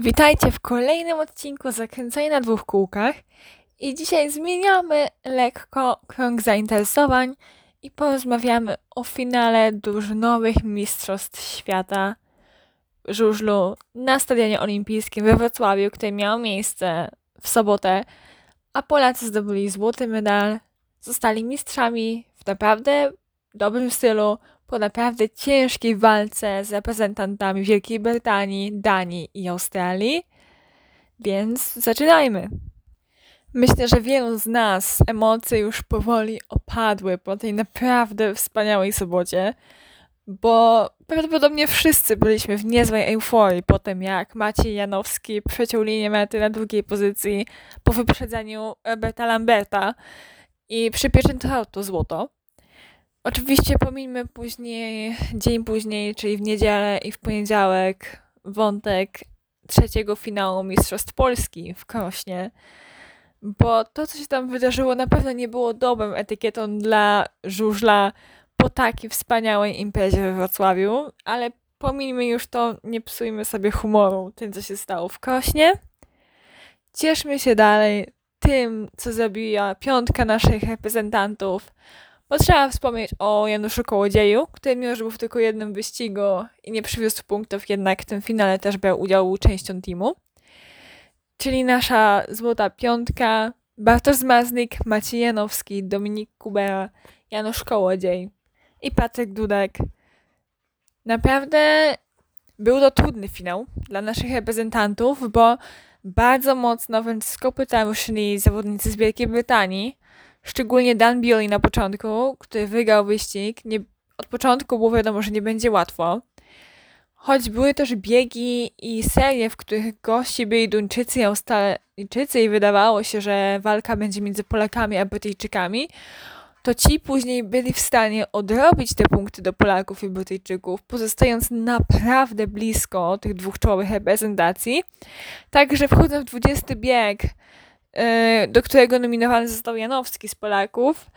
Witajcie w kolejnym odcinku Zakręcania na dwóch kółkach. I dzisiaj zmieniamy lekko krąg zainteresowań i porozmawiamy o finale drużynowych Mistrzostw Świata żużlu na Stadionie Olimpijskim we Wrocławiu, które miało miejsce w sobotę, a Polacy zdobyli złoty medal, zostali mistrzami w naprawdę dobrym stylu, po naprawdę ciężkiej walce z reprezentantami Wielkiej Brytanii, Danii i Australii. Więc zaczynajmy. Myślę, że wielu z nas emocje już powoli opadły po tej naprawdę wspaniałej sobocie, bo prawdopodobnie wszyscy byliśmy w niezłej euforii po tym, jak Maciej Janowski przeciął linię mety na drugiej pozycji po wyprzedzeniu Roberta Lamberta i przypieczętował to złoto. Oczywiście pomińmy później, dzień później, czyli w niedzielę i w poniedziałek, wątek trzeciego finału Mistrzostw Polski w Krośnie, bo to, co się tam wydarzyło, na pewno nie było dobrą etykietą dla żużla po takiej wspaniałej imprezie we Wrocławiu, ale pomińmy już to, nie psujmy sobie humoru tym, co się stało w Krośnie. Cieszmy się dalej tym, co zrobiła piątka naszych reprezentantów, bo trzeba wspomnieć o Januszu Kołodzieju, który mimo, że był w tylko jednym wyścigu i nie przywiózł punktów, jednak w tym finale też brał udział częścią teamu. Czyli nasza złota piątka, Bartosz Zmaznik, Maciej Janowski, Dominik Kubera, Janusz Kołodziej i Patryk Dudek. Naprawdę był to trudny finał dla naszych reprezentantów, bo bardzo mocno wręcz z kopyta zawodnicy z Wielkiej Brytanii, Szczególnie Dan Bioli na początku, który wygrał wyścig. Nie, od początku było wiadomo, że nie będzie łatwo. Choć były też biegi i serie, w których gości byli Duńczycy i Australijczycy i wydawało się, że walka będzie między Polakami a Brytyjczykami, to ci później byli w stanie odrobić te punkty do Polaków i Brytyjczyków, pozostając naprawdę blisko tych dwóch czołowych reprezentacji. Także wchodząc w 20 bieg, do którego nominowany został Janowski z Polaków.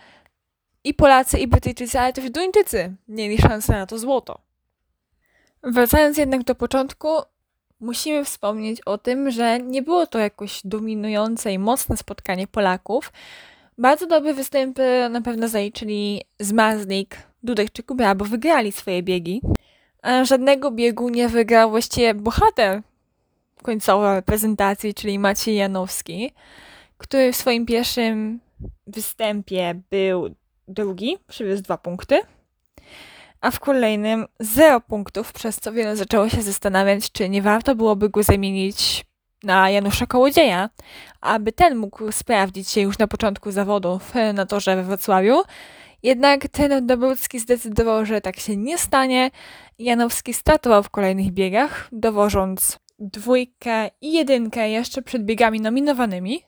I Polacy, i Brytyjczycy, ale też Duńczycy mieli szansę na to złoto. Wracając jednak do początku, musimy wspomnieć o tym, że nie było to jakoś dominujące i mocne spotkanie Polaków. Bardzo dobre występy na pewno zaliczyli Zmaznik, Dudek czy Kubra, bo wygrali swoje biegi. A żadnego biegu nie wygrał właściwie bohater końcowej prezentacji, czyli Maciej Janowski który w swoim pierwszym występie był drugi, przywiózł dwa punkty, a w kolejnym zero punktów, przez co wiele zaczęło się zastanawiać, czy nie warto byłoby go zamienić na Janusza Kołodzieja, aby ten mógł sprawdzić się już na początku zawodów na torze we Wrocławiu. Jednak ten Dobrucki zdecydował, że tak się nie stanie. Janowski startował w kolejnych biegach, dowożąc dwójkę i jedynkę jeszcze przed biegami nominowanymi,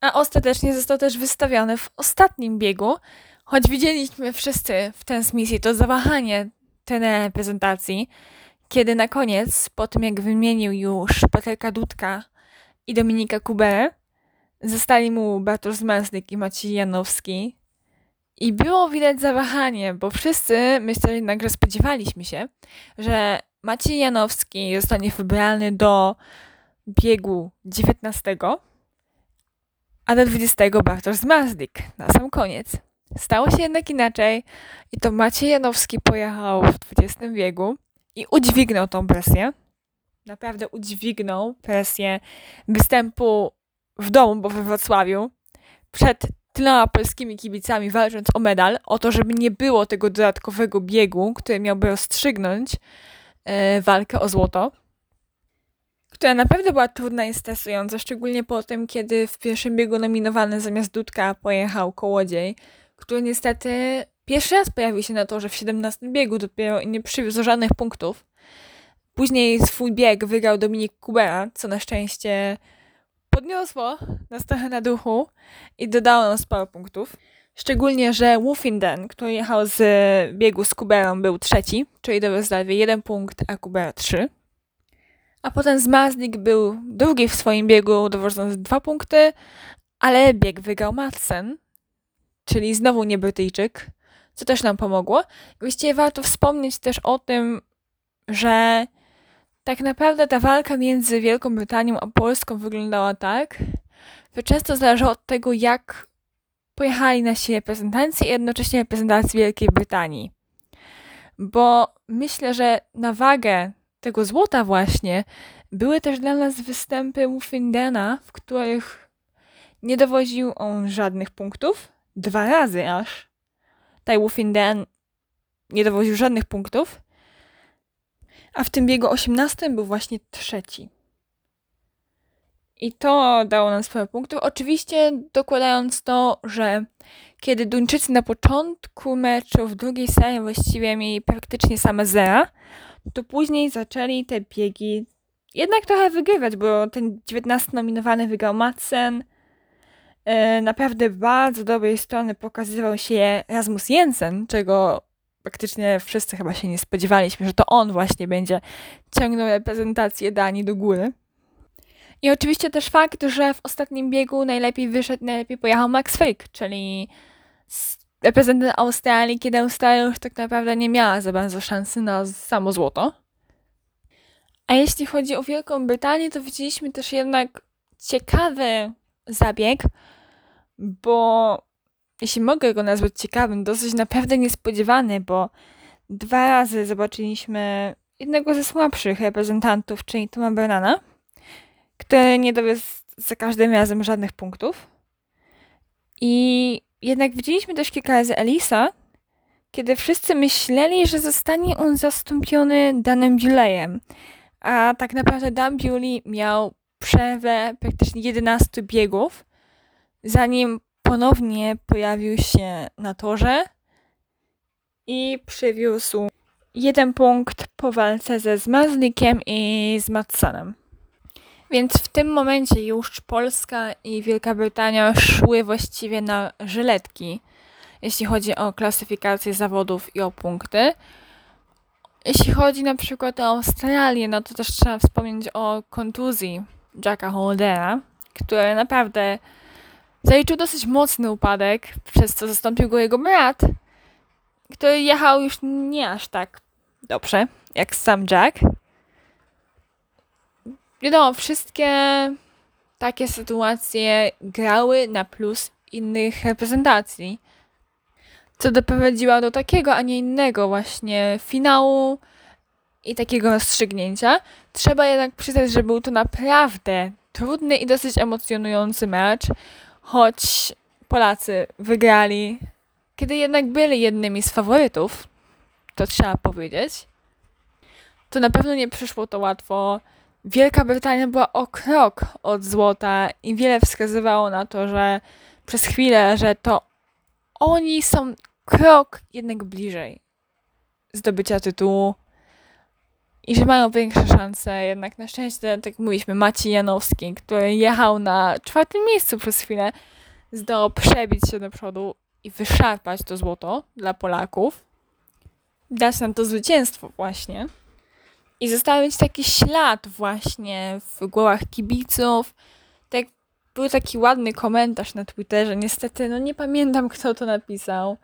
a ostatecznie został też wystawiony w ostatnim biegu, choć widzieliśmy wszyscy w transmisji to zawahanie tej prezentacji, kiedy na koniec, po tym jak wymienił już Patryka Dudka i Dominika Kuberę, zostali mu Bartosz Zmęsnik i Maciej Janowski. I było widać zawahanie, bo wszyscy, myślę jednak, że spodziewaliśmy się, że Maciej Janowski zostanie wybrany do biegu 19, a do 20 Bartosz Zmazlik na sam koniec. Stało się jednak inaczej i to Maciej Janowski pojechał w 20 biegu i udźwignął tą presję. Naprawdę udźwignął presję występu w domu, bo we Wrocławiu, przed tyloma polskimi kibicami walcząc o medal, o to, żeby nie było tego dodatkowego biegu, który miałby rozstrzygnąć walkę o złoto która naprawdę była trudna i stresująca, szczególnie po tym, kiedy w pierwszym biegu nominowany zamiast Dudka pojechał Kołodziej, który niestety pierwszy raz pojawił się na torze w 17 biegu dopiero i nie przywiózł żadnych punktów. Później swój bieg wygrał Dominik Kubera, co na szczęście podniosło nas trochę na duchu i dodało nam sporo punktów. Szczególnie, że Wufinden, który jechał z biegu z Kuberą, był trzeci, czyli do zaledwie jeden punkt, a Kubera trzy. A potem Zmaznik był drugi w swoim biegu, dowożąc dwa punkty, ale bieg wygrał Madsen, czyli znowu nie Brytyjczyk, co też nam pomogło. Właściwie warto wspomnieć też o tym, że tak naprawdę ta walka między Wielką Brytanią a Polską wyglądała tak, że często zależało od tego, jak pojechali nasi reprezentanci i jednocześnie reprezentacji Wielkiej Brytanii. Bo myślę, że na wagę tego złota właśnie były też dla nas występy Muffindena, w których nie dowoził on żadnych punktów, dwa razy aż. Tai Wuffinden nie dowoził żadnych punktów, a w tym biegu 18 był właśnie trzeci. I to dało nam sporo punktów. Oczywiście dokładając to, że kiedy Duńczycy na początku meczu w drugiej serii właściwie mieli praktycznie same zera, to później zaczęli te biegi jednak trochę wygrywać, bo ten 19 nominowany wygrał Madsen. E, naprawdę bardzo dobrej strony pokazywał się Rasmus Jensen, czego praktycznie wszyscy chyba się nie spodziewaliśmy, że to on właśnie będzie ciągnął reprezentację Danii do góry. I oczywiście też fakt, że w ostatnim biegu najlepiej wyszedł, najlepiej pojechał Max Frick, czyli reprezentant Australii, kiedy Australia już tak naprawdę nie miała za bardzo szansy na samo złoto. A jeśli chodzi o Wielką Brytanię, to widzieliśmy też jednak ciekawy zabieg, bo jeśli mogę go nazwać ciekawym, dosyć naprawdę niespodziewany, bo dwa razy zobaczyliśmy jednego ze słabszych reprezentantów, czyli Toma Bernana, który nie dowiózł za każdym razem żadnych punktów. I jednak widzieliśmy też kilka razy Elisa, kiedy wszyscy myśleli, że zostanie on zastąpiony Danem Buleyem. A tak naprawdę Dan Bewley miał przerwę praktycznie 11 biegów, zanim ponownie pojawił się na torze i przywiózł jeden punkt po walce ze Zmazlikiem i z Matsanem. Więc w tym momencie już Polska i Wielka Brytania szły właściwie na żyletki, jeśli chodzi o klasyfikację zawodów i o punkty. Jeśli chodzi na przykład o Australię, no to też trzeba wspomnieć o kontuzji Jacka Holdera, który naprawdę zaliczył dosyć mocny upadek, przez co zastąpił go jego brat, który jechał już nie aż tak dobrze, jak sam Jack. Wiadomo, wszystkie takie sytuacje grały na plus innych reprezentacji co doprowadziło do takiego, a nie innego właśnie finału i takiego rozstrzygnięcia. Trzeba jednak przyznać, że był to naprawdę trudny i dosyć emocjonujący mecz, choć Polacy wygrali, kiedy jednak byli jednymi z faworytów, to trzeba powiedzieć. To na pewno nie przyszło to łatwo. Wielka Brytania była o krok od złota i wiele wskazywało na to, że przez chwilę, że to oni są krok jednak bliżej zdobycia tytułu i że mają większe szanse. Jednak na szczęście, tak mówiliśmy, Maciej Janowski, który jechał na czwartym miejscu przez chwilę, zdołał przebić się do przodu i wyszarpać to złoto dla Polaków. Dać nam to zwycięstwo właśnie. I zostawić taki ślad właśnie w głowach kibiców. Tak, był taki ładny komentarz na Twitterze. Niestety, no nie pamiętam, kto to napisał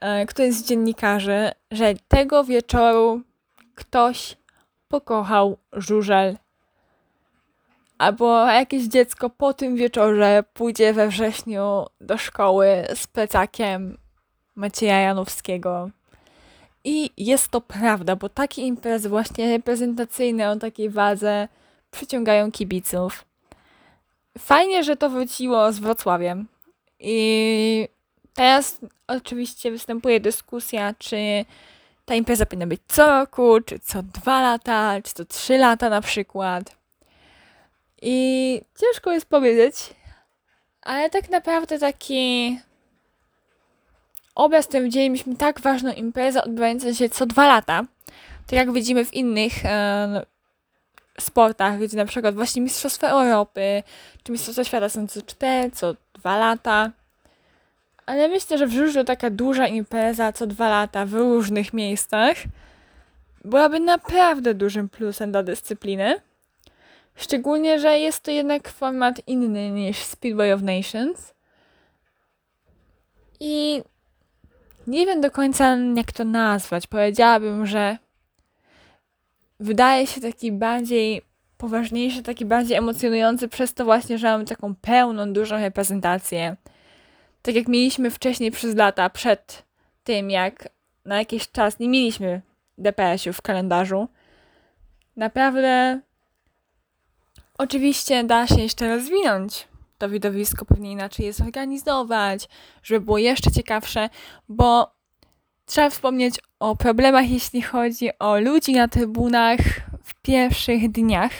E, któryś z dziennikarzy, że tego wieczoru ktoś pokochał żużel. Albo jakieś dziecko po tym wieczorze pójdzie we wrześniu do szkoły z plecakiem Macieja Janowskiego. I jest to prawda, bo takie imprezy właśnie reprezentacyjne o takiej wadze przyciągają kibiców. Fajnie, że to wróciło z Wrocławiem. I Teraz oczywiście występuje dyskusja, czy ta impreza powinna być co roku, czy co dwa lata, czy co trzy lata na przykład. I ciężko jest powiedzieć, ale tak naprawdę taki obraz, który widzieliśmy tak ważną imprezę odbywającą się co dwa lata, to jak widzimy w innych e, sportach, gdzie na przykład właśnie Mistrzostwa Europy, czy Mistrzostwa Świata są co cztery, co dwa lata, ale myślę, że w żużlu taka duża impreza co dwa lata w różnych miejscach byłaby naprawdę dużym plusem dla dyscypliny. Szczególnie, że jest to jednak format inny niż Speedway of Nations. I nie wiem do końca, jak to nazwać. Powiedziałabym, że wydaje się taki bardziej poważniejszy, taki bardziej emocjonujący przez to właśnie, że mamy taką pełną, dużą reprezentację. Tak jak mieliśmy wcześniej przez lata, przed tym jak na jakiś czas nie mieliśmy DPS-ów w kalendarzu. Naprawdę oczywiście da się jeszcze rozwinąć to widowisko, pewnie inaczej je zorganizować, żeby było jeszcze ciekawsze, bo trzeba wspomnieć o problemach, jeśli chodzi o ludzi na trybunach w pierwszych dniach,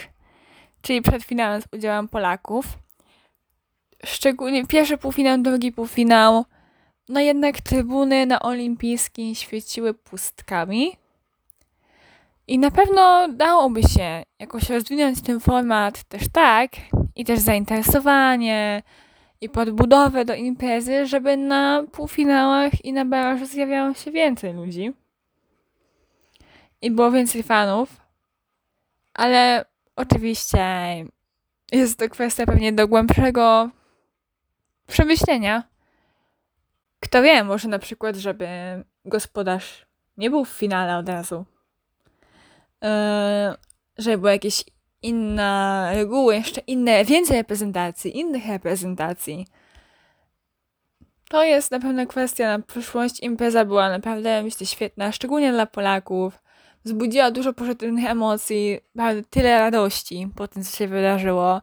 czyli przed finałem z udziałem Polaków. Szczególnie pierwszy półfinał, drugi półfinał. No jednak trybuny na olimpijskim świeciły pustkami. I na pewno dałoby się jakoś rozwinąć ten format też tak, i też zainteresowanie, i podbudowę do imprezy, żeby na półfinałach i na barażu zjawiało się więcej ludzi. I było więcej fanów. Ale oczywiście jest to kwestia pewnie do głębszego przemyślenia. Kto wie, może na przykład, żeby gospodarz nie był w finale od razu. Yy, żeby były jakieś inne reguły, jeszcze inne, więcej reprezentacji, innych reprezentacji. To jest na pewno kwestia na przyszłość. Impreza była naprawdę, myślę, świetna, szczególnie dla Polaków. Wzbudziła dużo pozytywnych emocji, bardzo tyle radości po tym, co się wydarzyło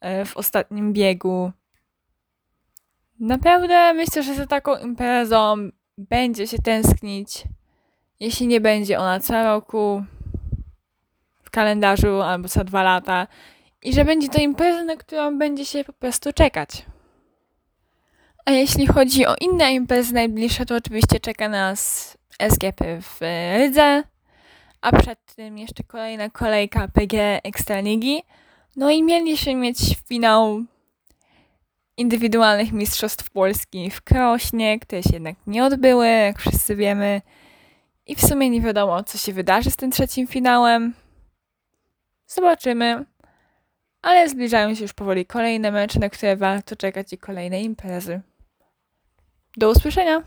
e, w ostatnim biegu. Naprawdę myślę, że za taką imprezą będzie się tęsknić, jeśli nie będzie ona co roku kalendarzu albo co dwa lata i że będzie to impreza, na którą będzie się po prostu czekać. A jeśli chodzi o inne imprezy najbliższe, to oczywiście czeka nas SGP w Rydze, a przed tym jeszcze kolejna kolejka PG Ekstraligi. No i mieliśmy mieć finał indywidualnych mistrzostw Polski w Krośnie, które się jednak nie odbyły, jak wszyscy wiemy. I w sumie nie wiadomo, co się wydarzy z tym trzecim finałem. Zobaczymy. Ale zbliżają się już powoli kolejne mecze, na które warto czekać i kolejne imprezy. Do usłyszenia!